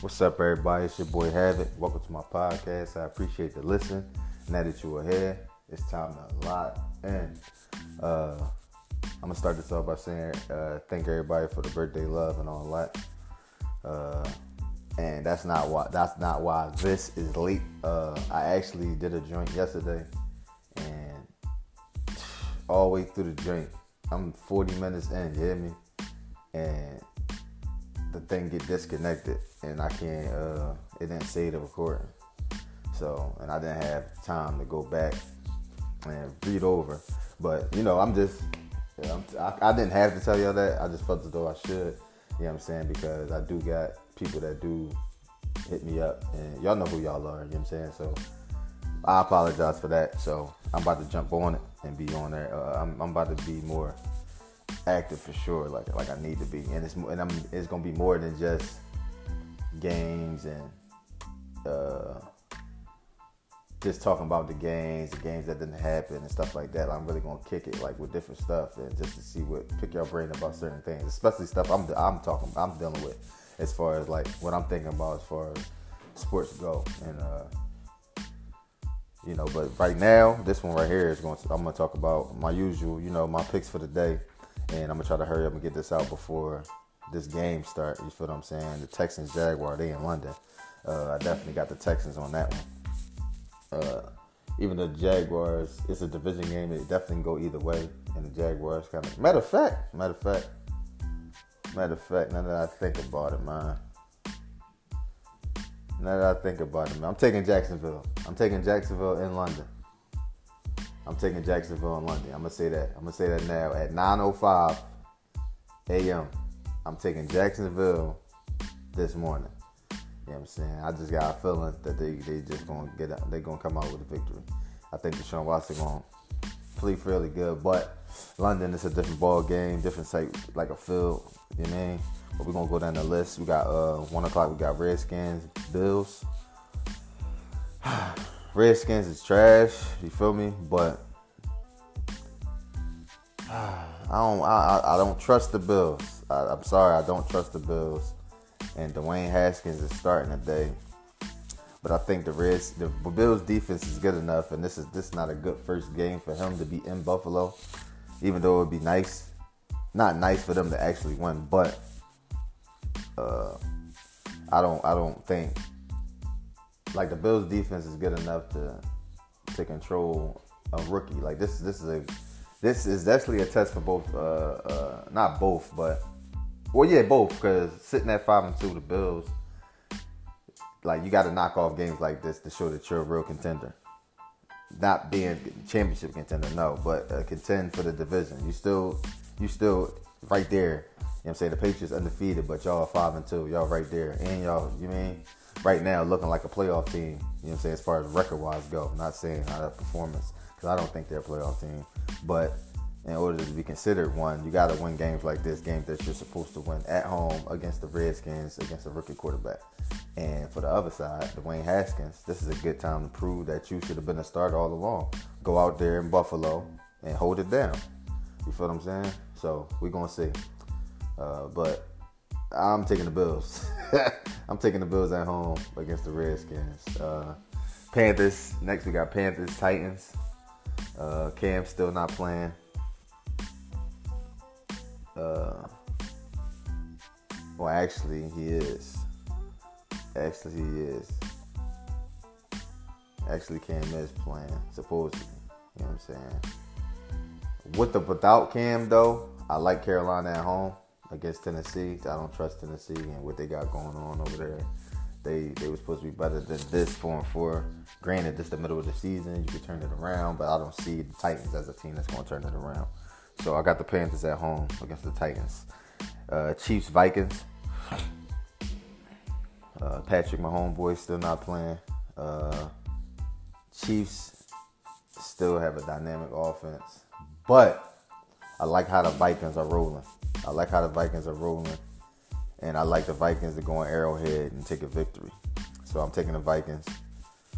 What's up, everybody? It's your boy Havoc. Welcome to my podcast. I appreciate the listen. Now that you are here, it's time to lock in. Uh, I'm gonna start this off by saying uh, thank everybody for the birthday love and all that. Uh, and that's not why. That's not why this is late. Uh, I actually did a joint yesterday, and all the way through the joint, I'm 40 minutes in. You hear me? And the thing get disconnected and I can't uh it didn't save the recording. So and I didn't have time to go back and read over. But you know, I'm just know, I, I, didn't have to tell y'all that. I just felt as though I should. You know what I'm saying? Because I do got people that do hit me up and y'all know who y'all are, you know what I'm saying? So I apologize for that. So I'm about to jump on it and be on there. Uh, I'm, I'm about to be more active for sure, like like I need to be, and it's and I'm it's gonna be more than just games and uh, just talking about the games, the games that didn't happen and stuff like that. I'm really gonna kick it like with different stuff and just to see what pick your brain about certain things, especially stuff I'm I'm talking I'm dealing with as far as like what I'm thinking about as far as sports go and. uh you know, but right now, this one right here is going to, I'm going to talk about my usual, you know, my picks for the day and I'm gonna try to hurry up and get this out before this game start. You feel what I'm saying? The Texans Jaguar, they in London. Uh, I definitely got the Texans on that one. Uh, even the Jaguars, it's a division game. It definitely go either way. And the Jaguars kind of matter of fact, matter of fact, matter of fact. Now that I think about it, man. Now that I think about it, man, I'm taking Jacksonville. I'm taking Jacksonville in London. I'm taking Jacksonville and London. I'm gonna say that. I'm gonna say that now at 9:05 a.m. I'm taking Jacksonville this morning. You know what I'm saying? I just got a feeling that they they just gonna get. They gonna come out with a victory. I think Deshaun Watson gonna play fairly good, but London is a different ball game, different site, like a field. You know what I mean? But we're gonna go down the list. We got uh one o'clock. We got Redskins, Bills. Redskins is trash. You feel me? But I don't. I, I don't trust the Bills. I, am sorry. I don't trust the Bills. And Dwayne Haskins is starting today. But I think the Reds, the Bills defense is good enough, and this is this is not a good first game for him to be in Buffalo. Even though it would be nice, not nice for them to actually win, but uh, I don't I don't think like the Bills defense is good enough to to control a rookie. Like this this is a this is definitely a test for both uh, uh not both, but well yeah, both because sitting at five and two the Bills like you got to knock off games like this to show that you're a real contender. Not being championship contender, no, but uh, contend for the division. You still, you still right there. You know what I'm saying? The Patriots undefeated, but y'all five and two. Y'all right there, and y'all, you mean right now looking like a playoff team. You know what I'm saying? As far as record wise go, I'm not saying how that performance because I don't think they're a playoff team. But in order to be considered one, you got to win games like this, games that you're supposed to win at home against the Redskins, against a rookie quarterback. And for the other side, Dwayne Haskins, this is a good time to prove that you should have been a starter all along. Go out there in Buffalo and hold it down. You feel what I'm saying? So we're gonna see. Uh, but I'm taking the Bills. I'm taking the Bills at home against the Redskins. Uh, Panthers. Next, we got Panthers, Titans. Uh, Cam still not playing. Uh, well, actually, he is. Actually, he is. Actually, Cam is playing, supposedly. You know what I'm saying? With the without Cam though, I like Carolina at home against Tennessee. I don't trust Tennessee and what they got going on over there. They they were supposed to be better than this four and four. Granted, this is the middle of the season. You can turn it around, but I don't see the Titans as a team that's going to turn it around. So I got the Panthers at home against the Titans. Uh, Chiefs Vikings. Uh, Patrick, my homeboy, still not playing. Uh, Chiefs still have a dynamic offense, but I like how the Vikings are rolling. I like how the Vikings are rolling, and I like the Vikings to go on Arrowhead and take a victory. So I'm taking the Vikings.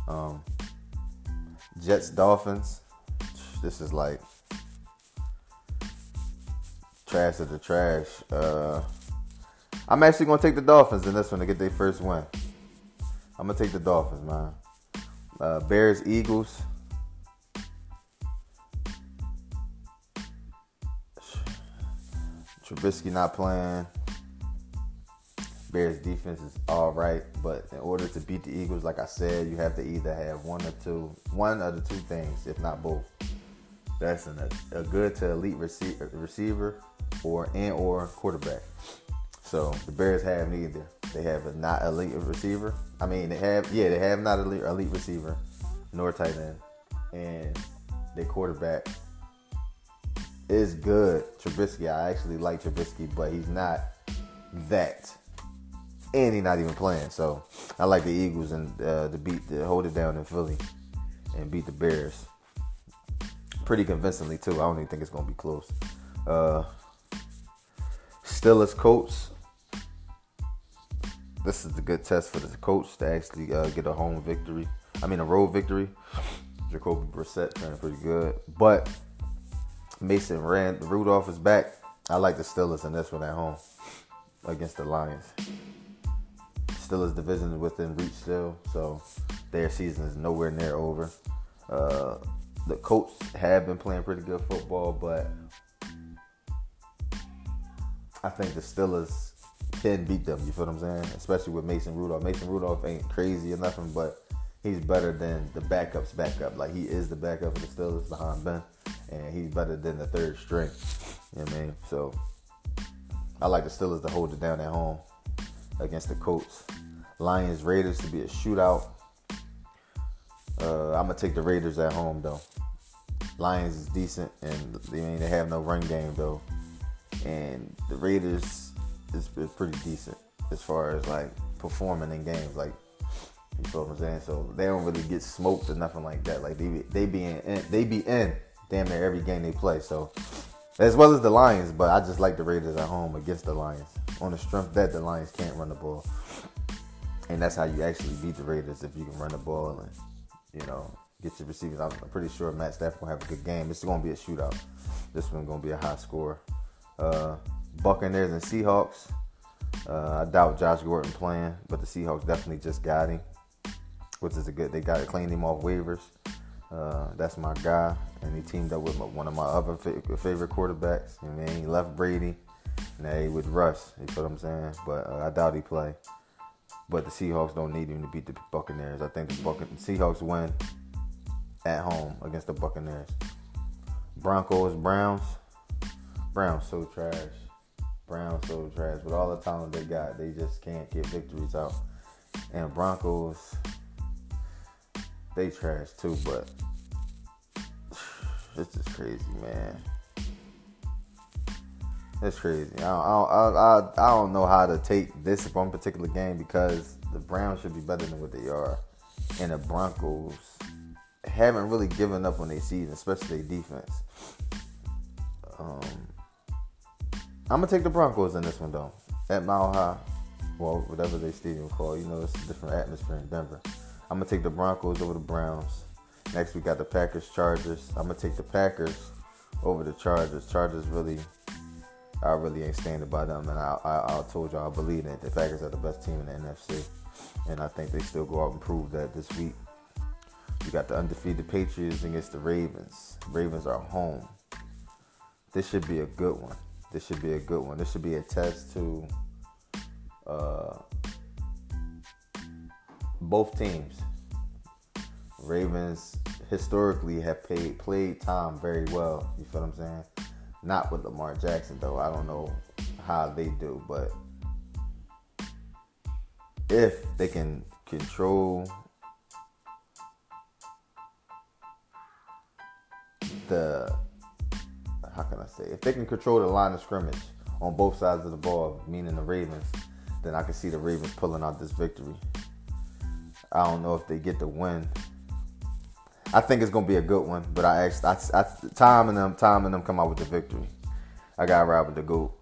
Um, Jets Dolphins. This is like trash of the trash. Uh, I'm actually gonna take the Dolphins in this one to get their first win. I'm gonna take the Dolphins, man. Uh, Bears, Eagles. Trubisky not playing. Bears defense is all right, but in order to beat the Eagles, like I said, you have to either have one or two, one of the two things, if not both. That's an, a, good to elite receiver, receiver or and or quarterback. So the Bears have neither. They have a not elite receiver. I mean, they have yeah, they have not elite elite receiver, nor tight end, and their quarterback is good. Trubisky, I actually like Trubisky, but he's not that, and he's not even playing. So I like the Eagles and uh, to beat to hold it down in Philly and beat the Bears pretty convincingly too. I don't even think it's gonna be close. Uh, Steelers Colts. This is a good test for the Colts to actually uh, get a home victory. I mean a road victory. Jacoby Brissett playing pretty good, but Mason Rand Rudolph is back. I like the Steelers in this one at home against the Lions. Steelers division is within reach still, so their season is nowhere near over. Uh, the Colts have been playing pretty good football, but I think the Steelers can beat them. You feel what I'm saying? Especially with Mason Rudolph. Mason Rudolph ain't crazy or nothing, but he's better than the backup's backup. Like he is the backup of the Steelers behind Ben, and he's better than the third string. You know I mean? So I like the Steelers to hold it down at home against the Colts. Lions Raiders to be a shootout. Uh, I'm gonna take the Raiders at home though. Lions is decent, and I mean they have no run game though, and the Raiders is, is pretty decent as far as like performing in games. Like you feel what I'm saying? So they don't really get smoked or nothing like that. Like they they be in they be in damn near every game they play. So as well as the Lions, but I just like the Raiders at home against the Lions on the strength that the Lions can't run the ball, and that's how you actually beat the Raiders if you can run the ball and you know, get your receivers. I'm pretty sure Matt Stafford gonna have a good game. It's gonna be a shootout. This one's gonna be a high score. Uh, Buccaneers and Seahawks. Uh, I doubt Josh Gordon playing, but the Seahawks definitely just got him, which is a good. They got to clean him off waivers. Uh, that's my guy, and he teamed up with my, one of my other favorite quarterbacks. You know he left Brady, and he with Russ. You feel what I'm saying? But uh, I doubt he play. But the Seahawks don't need him to beat the Buccaneers. I think the Buc- Seahawks win at home against the Buccaneers. Broncos, Browns. Browns so trash. Browns so trash. With all the talent they got, they just can't get victories out. And Broncos, they trash too, but it's just crazy, man. It's crazy. I don't, I, I, I don't know how to take this one particular game because the Browns should be better than what they are, and the Broncos haven't really given up on their season, especially their defense. Um, I'm gonna take the Broncos in this one though, at Mile High, well, whatever they stadium called. You know, it's a different atmosphere in Denver. I'm gonna take the Broncos over the Browns. Next, we got the Packers Chargers. I'm gonna take the Packers over the Chargers. Chargers really I really ain't standing by them, and I, I, I told y'all I believe that the Packers are the best team in the NFC, and I think they still go out and prove that this week. You got the undefeated Patriots against the Ravens. Ravens are home. This should be a good one. This should be a good one. This should be a test to uh, both teams. Ravens historically have paid, played Tom very well. You feel what I'm saying? Not with Lamar Jackson though. I don't know how they do, but if they can control the how can I say if they can control the line of scrimmage on both sides of the ball, meaning the Ravens, then I can see the Ravens pulling out this victory. I don't know if they get the win I think it's gonna be a good one. But I asked, I, I, Tom and them, Tom and them come out with the victory. I got Robert the Goat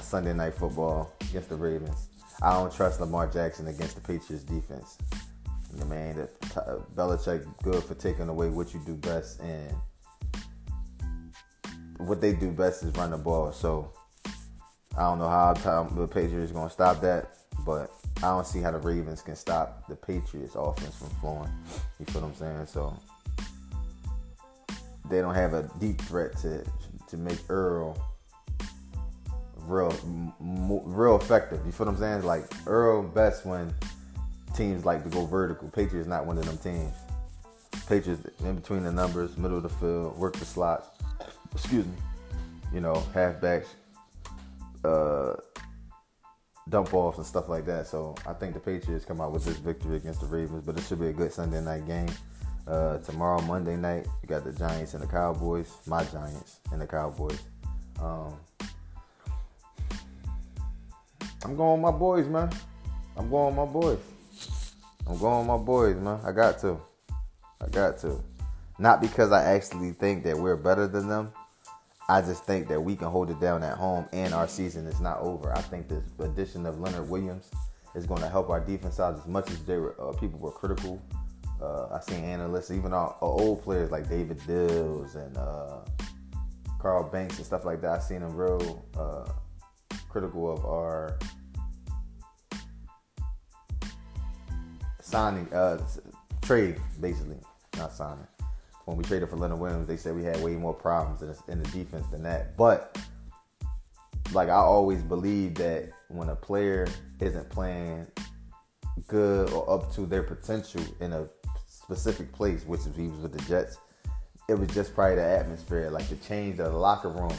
Sunday night football against the Ravens. I don't trust Lamar Jackson against the Patriots defense. The man, that Belichick good for taking away what you do best, and what they do best is run the ball. So I don't know how time the Patriots gonna stop that, but I don't see how the Ravens can stop the Patriots offense from flowing. You feel what I'm saying? So they don't have a deep threat to to make Earl real real effective. You feel what I'm saying? Like Earl best when teams like to go vertical. Patriots not one of them teams. Patriots in between the numbers, middle of the field, work the slots. Excuse me. You know, halfbacks, uh, dump offs and stuff like that. So I think the Patriots come out with this victory against the Ravens, but it should be a good Sunday night game. Uh, tomorrow, Monday night, you got the Giants and the Cowboys. My Giants and the Cowboys. Um, I'm going my boys, man. I'm going my boys. I'm going my boys, man. I got to. I got to. Not because I actually think that we're better than them. I just think that we can hold it down at home and our season is not over. I think this addition of Leonard Williams is going to help our defense out as much as they were, uh, people were critical. Uh, I seen analysts, even our, our, old players like David Diehl and uh, Carl Banks and stuff like that. I've seen them real uh, critical of our signing, uh, trade, basically, not signing. When we traded for Leonard Williams, they said we had way more problems in the, defense than that. But like I always believe that when a player isn't playing good or up to their potential in a specific place, which is he was with the Jets, it was just probably the atmosphere, like the change of the locker room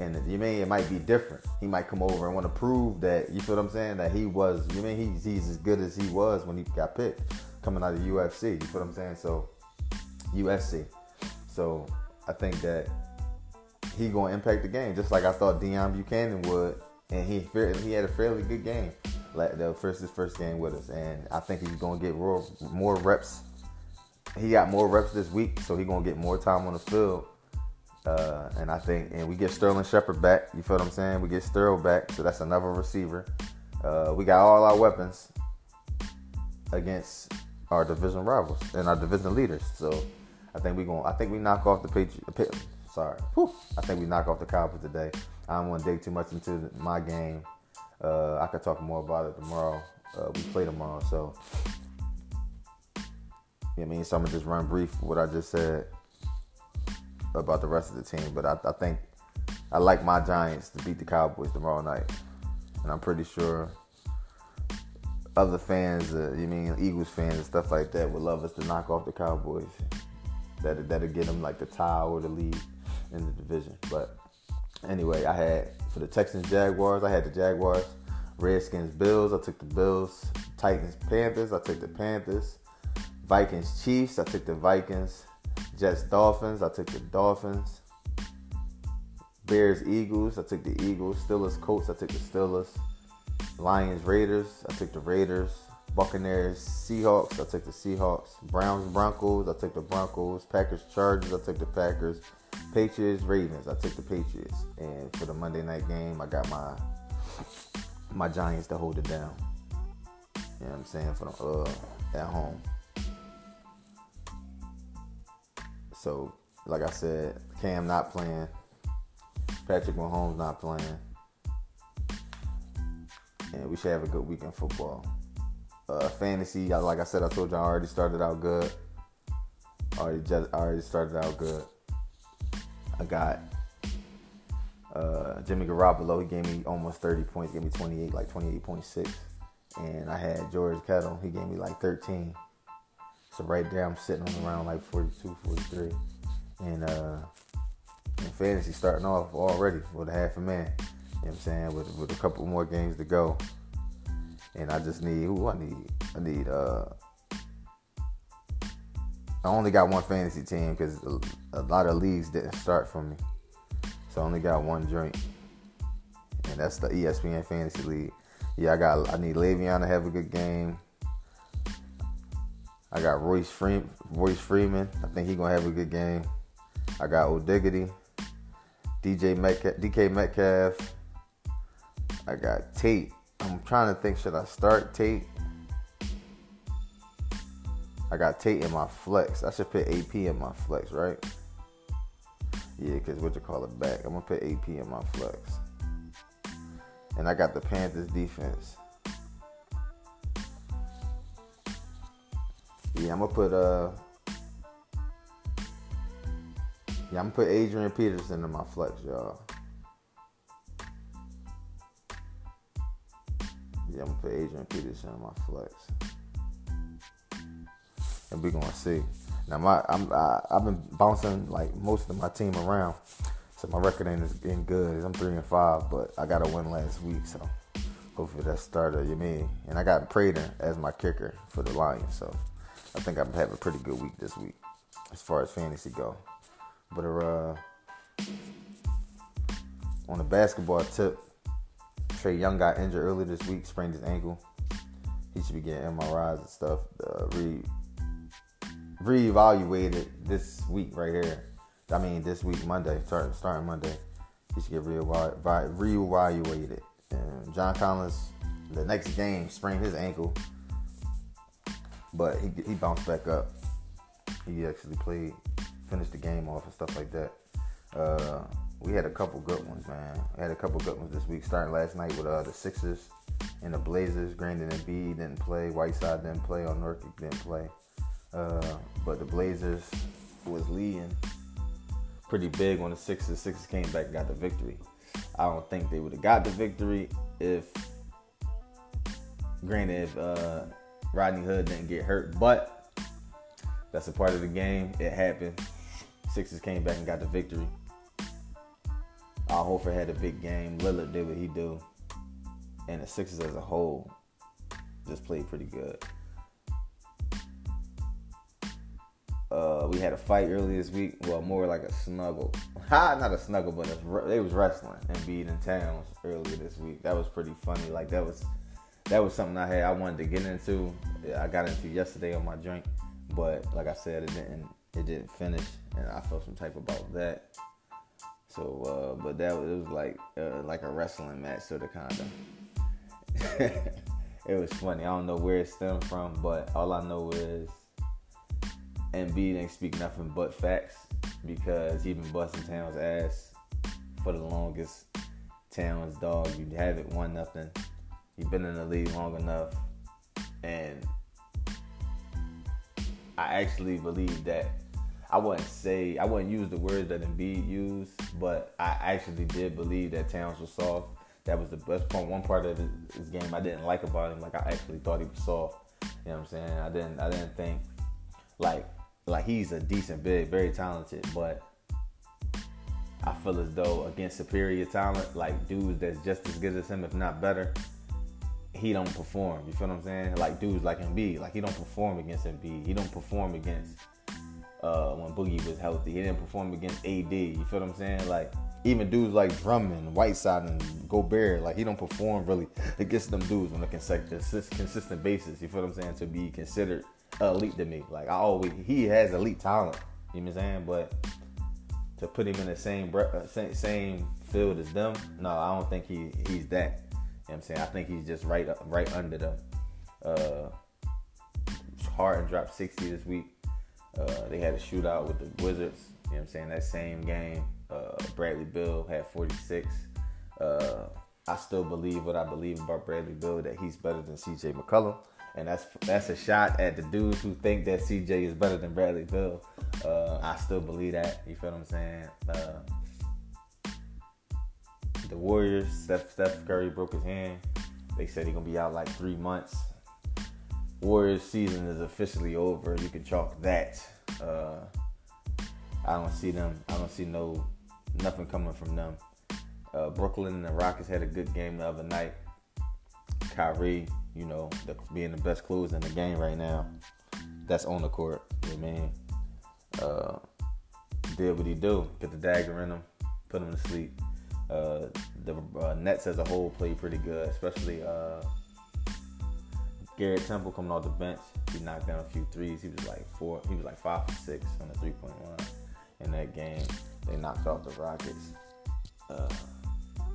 and you mean it might be different. He might come over and want to prove that you feel what I'm saying that he was. You mean he's he's as good as he was when he got picked coming out of UFC. You feel what I'm saying? So USC. So I think that he gonna impact the game just like I thought Deone Bucannon would, and he he had a fairly good game. Like the first his first game with us, and I think he's gonna get more more reps. He got more reps this week, so he gonna get more time on the field uh, and I think, and we get Sterling Shepard back. You feel what I'm saying? We get Sterling back, so that's another receiver. Uh, we got all our weapons against our division rivals and our division leaders. So I think we're going I think we knock off the Patriots. Sorry, Whew. I think we knock off the Cowboys today. I don't want to dig too much into my game. Uh, I could talk more about it tomorrow. Uh, we play tomorrow, so I mean. So I'm gonna just run brief what I just said about the rest of the team, but I, I think I like my Giants to beat the Cowboys tomorrow night, and I'm pretty sure other fans, uh, you mean Eagles fans and stuff like that, would love us to knock off the Cowboys. That that'll get them like the tie or the lead in the division. But anyway, I had for the Texans Jaguars, I had the Jaguars, Redskins Bills. I took the Bills, Titans Panthers. I took the Panthers, Vikings Chiefs. I took the Vikings. Jets Dolphins, I took the Dolphins. Bears Eagles, I took the Eagles. Steelers Colts, I took the Steelers. Lions Raiders, I took the Raiders. Buccaneers Seahawks, I took the Seahawks. Browns Broncos, I took the Broncos. Packers Chargers, I took the Packers. Patriots Ravens, I took the Patriots. And for the Monday night game, I got my my Giants to hold it down. You know what I'm saying? For the, uh, at home. So, like I said, Cam not playing, Patrick Mahomes not playing, and we should have a good weekend football. Uh, fantasy, like I said, I told you I already started out good. Already just already started out good. I got uh, Jimmy Garoppolo. He gave me almost 30 points. Gave me 28, like 28.6. And I had George Kittle. He gave me like 13. So right there, I'm sitting on around like 42, 43. And uh, in fantasy starting off already with a half a man. You know what I'm saying? With, with a couple more games to go. And I just need, who I need? I need, uh, I only got one fantasy team because a, lot of leagues didn't start for me. So I only got one drink. And that's the ESPN Fantasy League. Yeah, I got I need Le'Veon to have a good game. I got Royce Freeman. Royce Freeman. I think he gonna have a good game. I got O'Diggity, DJ Metcalf, DK Metcalf. I got Tate. I'm trying to think. Should I start Tate? I got Tate in my flex. I should put AP in my flex, right? Yeah, because what you call it back. I'm gonna put AP in my flex. and I got the Panthers defense. Yeah, I'm gonna put uh Yeah, I'm gonna put Adrian Peterson in my flex, y'all. I'm gonna put Adrian Peterson in my flex. And we're gonna see. Now my I'm I, I've been bouncing like most of my team around. So my record ain't as getting good. I'm three and five, but I got a win last week, so hopefully that started. You mean? And I got Prater as my kicker for the Lions, so I think I'm having a pretty good week this week as far as fantasy go. But uh, on the basketball tip, Trae Young got injured early this week, sprained his ankle. He should be getting MRIs and stuff. Uh, re reevaluated this week right here. I mean, this week Monday, starting starting Monday, he should get reevaluated. And John Collins, the next game, sprained his ankle, but he he bounced back up. He actually played, finished the game off and stuff like that. Uh, we had a couple good ones, man. We had a couple good ones this week. Starting last night with uh, the Sixers and the Blazers. Brandon Embiid didn't play. Whiteside didn't play. Or Nurkic didn't play. Uh, but the Blazers was leading pretty big on the Sixers. Sixers came back and got the victory. I don't think they would have got the victory if, granted, if uh, Rodney Hood didn't get hurt. But that's a part of the game. It happened. Sixers came back and got the victory. Al Horford had a big game. Lillard did what he do, and the Sixers as a whole just played pretty good. Uh, we had a fight earlier this week. Well, more like a snuggle. Ha, not a snuggle, but they was wrestling and beating Towns earlier this week. That was pretty funny. Like that was that was something I had I wanted to get into. I got into yesterday on my drink, but like I said, it didn't it didn't finish, and I felt some type about that. So, uh, but that was, it was like uh, like a wrestling match, sort of kind of. it was funny. I don't know where it stemmed from, but all I know is Embiid ain't speak nothing but facts because he been busting Towns' ass for the longest. Towns, dog, you have it one nothing. You've been in the league long enough, and I actually believe that I wouldn't say I wouldn't use the words that Embiid used, but I actually did believe that Towns was soft. That was the best part. One part of his game I didn't like about him. Like I actually thought he was soft. You know what I'm saying? I didn't. I didn't think like like he's a decent big, very talented, but I feel as though against superior talent, like dudes that's just as good as him, if not better, he don't perform. You feel what I'm saying? Like dudes like Embiid, like he don't perform against Embiid. He don't perform against uh, when Boogie was healthy. He didn't perform against AD. You feel what I'm saying? Like even dudes like Drummond, Whiteside, and Gobert, like he don't perform really against them dudes on a consistent basis. You feel what I'm saying? To be considered elite to me. Like I always, he has elite talent. You know what I'm saying? But to put him in the same uh, same, same field as them, no, I don't think he he's that. You know what I'm saying? I think he's just right right under them. Uh, Harden dropped 60 this week. Uh, they had a shootout with the Wizards. You know what I'm saying? That same game, uh, Bradley Beal had 46. Uh, I still believe what I believe about Bradley Beal that he's better than CJ McCollum. And that's that's a shot at the dudes who think that CJ is better than Bradley Beal. Uh, I still believe that. You feel what I'm saying? Uh, the Warriors, Steph, Steph Curry broke his hand. They said he's gonna be out like three months. Warriors season is officially over. You can chalk that. Uh, I don't see them. I don't see no nothing coming from them. Uh, Brooklyn and the Rockets had a good game the other night. Kyrie, you know, the, being the best closer in the game right now. That's on the court. You know I mean? Uh, did what he do. Get the dagger in him. Put him to sleep. Uh, the uh, Nets as a whole played pretty good, especially uh, Garrett Temple coming off the bench, he knocked down a few threes. He was like four. He was like five for six on the three point line in that game. They knocked off the Rockets. Uh,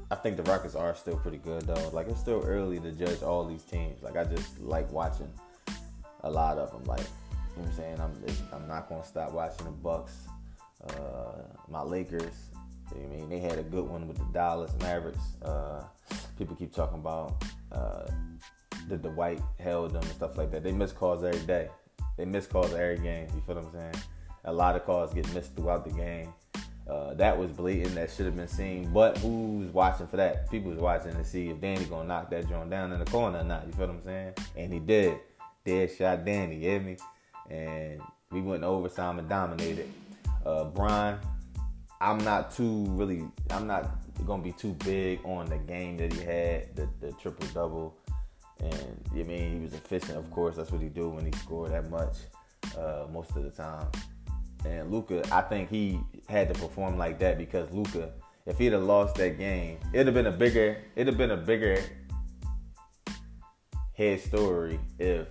I think the Rockets are still pretty good though. Like it's still early to judge all these teams. Like I just like watching a lot of them. Like you know what I'm saying, I'm I'm not gonna stop watching the Bucks. Uh, my Lakers. I mean, they had a good one with the Dallas Mavericks. Uh, people keep talking about uh, the white held them and stuff like that. They miss calls every day. They miss calls every game. You feel what I'm saying? A lot of calls get missed throughout the game. Uh, that was blatant. That should have been seen. But who's watching for that? People was watching to see if Danny gonna knock that joint down in the corner or not. You feel what I'm saying? And he did. Dead shot Danny. You hear me? And we went overtime and dominated. Uh, Bron, I'm not too really. I'm not gonna be too big on the game that he had, the, the triple double. And I mean, he was efficient. Of course, that's what he do when he scored that much uh, most of the time. And Luka, I think he had to perform like that because Luka, if he'd have lost that game, it'd have been a bigger, it'd have been a bigger head story if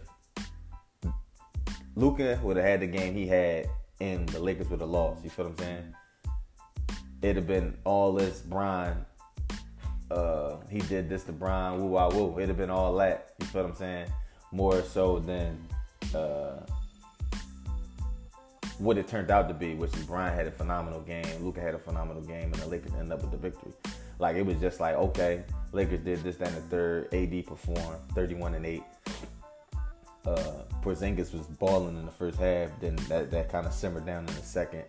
Luka would have had the game he had and the Lakers would have lost. You feel what I'm saying? It'd have been all this Bron. Uh, he did this to Bron. Woo wah woo. It'd have been all that. You feel what I'm saying? More so than uh, what it turned out to be, which is Bron had a phenomenal game, Luka had a phenomenal game, and the Lakers ended up with the victory. Like it was just like, okay, Lakers did this, then the third. AD performed 31 and 8. Uh, Porzingis was balling in the first half, then that, that kind of simmered down in the second.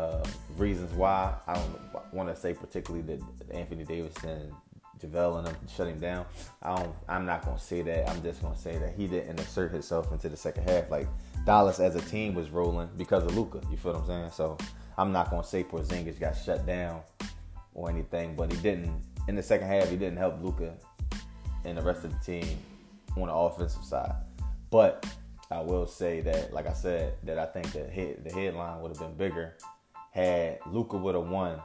Uh, reasons why I don't want to say particularly that Anthony Davis and JaVale and them shut him down. I don't. I'm not gonna say that. I'm just gonna say that he didn't insert himself into the second half. Like Dallas as a team was rolling because of Luka. You feel what I'm saying? So I'm not gonna say Porzingis got shut down or anything, but he didn't in the second half. He didn't help Luka and the rest of the team on the offensive side. But I will say that, like I said, that I think the the headline would have been bigger had Luka would have won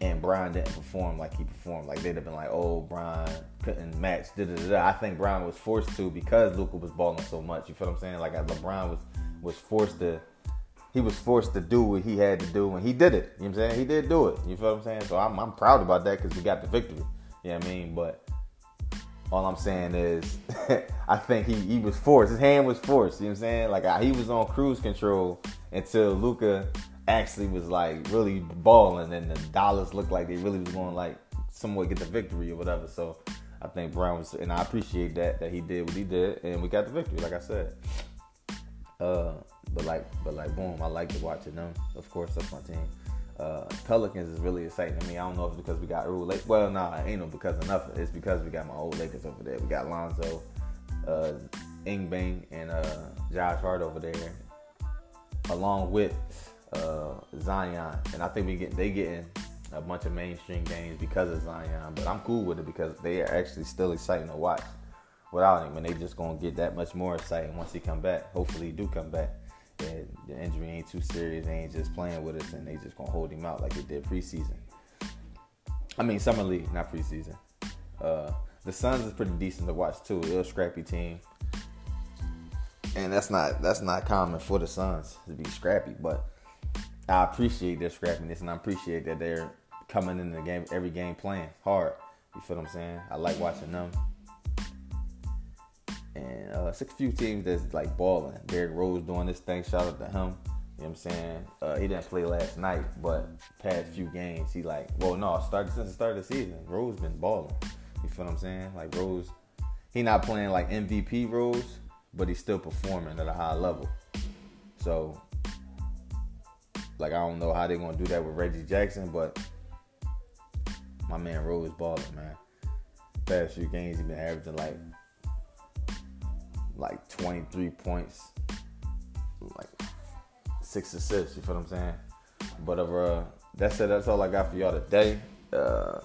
and Bron didn't perform like he performed. Like they'd have been like, oh, Bron couldn't match. Da, da, da, I think Bron was forced to because Luka was balling so much. You feel what I'm saying? Like LeBron was was forced to he was forced to do what he had to do and he did it. You know what I'm saying? He did do it. You feel what I'm saying? So I'm, I'm proud about that because we got the victory. You know what I mean? But all I'm saying is I think he, he was forced. His hand was forced. You know what I'm saying? Like he was on cruise control until Luka actually was like really balling, and the Dallas looked like they really was going like somewhat get the victory or whatever. So I think Bron was, and I appreciate that that he did what he did, and we got the victory, like I said. Uh, but like, but like, boom, I like watching them. Of course, that's my team. Uh, Pelicans is really exciting to me. I don't know if it's because we got Earl Lake. Well, nah, ain't no because of nothing. It's because we got my old Lakers over there. We got Lonzo, uh, Ingram, and uh, Josh Hart over there, along with uh, Zion, and I think we get they getting a bunch of mainstream games because of Zion. But I'm cool with it because they are actually still exciting to watch without him, and they just gonna get that much more exciting once he come back. Hopefully, he do come back. And the injury ain't too serious. They ain't just playing with us, and they just gonna hold him out like they did preseason. I mean, summer league, not preseason. Uh, the Suns is pretty decent to watch too. They're a scrappy team, and that's not that's not common for the Suns to be scrappy, but I appreciate their scrappiness and I appreciate that they're coming in the game every game playing hard. You feel what I'm saying? I like watching them. And uh, it's a few teams that's like balling. Derrick Rose doing this thing. Shout out to him. You know what I'm saying? Uh, he didn't play last night, but past few games, he like, well, no, started since the start of the season. Rose been balling. You feel what I'm saying? Like Rose, he not playing like MVP Rose, but he's still performing at a high level. So like I don't know how they're gonna do that with Reggie Jackson, but my man Rose balling, man. Past few games he been averaging like like 23 points, like six assists. You feel what I'm saying? But uh, that's it. That's all I got for y'all today. Uh,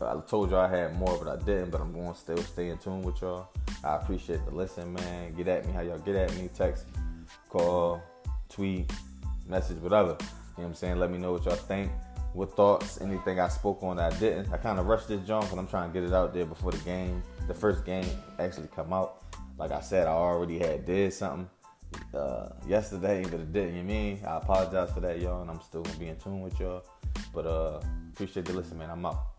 I told y'all I had more, but I didn't. But I'm going to still stay in tune with y'all. I appreciate the listen, man. Get at me how y'all get at me. Text, call, tweet, message, whatever. You know what I'm saying? Let me know what y'all think. What thoughts, anything I spoke on that I didn't. I kind of rushed this jump and I'm trying to get it out there before the game, the first game actually come out. Like I said, I already had did something uh, yesterday, but it didn't. You mean? I apologize for that, y'all, and I'm still gonna be in tune with y'all. But uh, appreciate the listen, man. I'm out.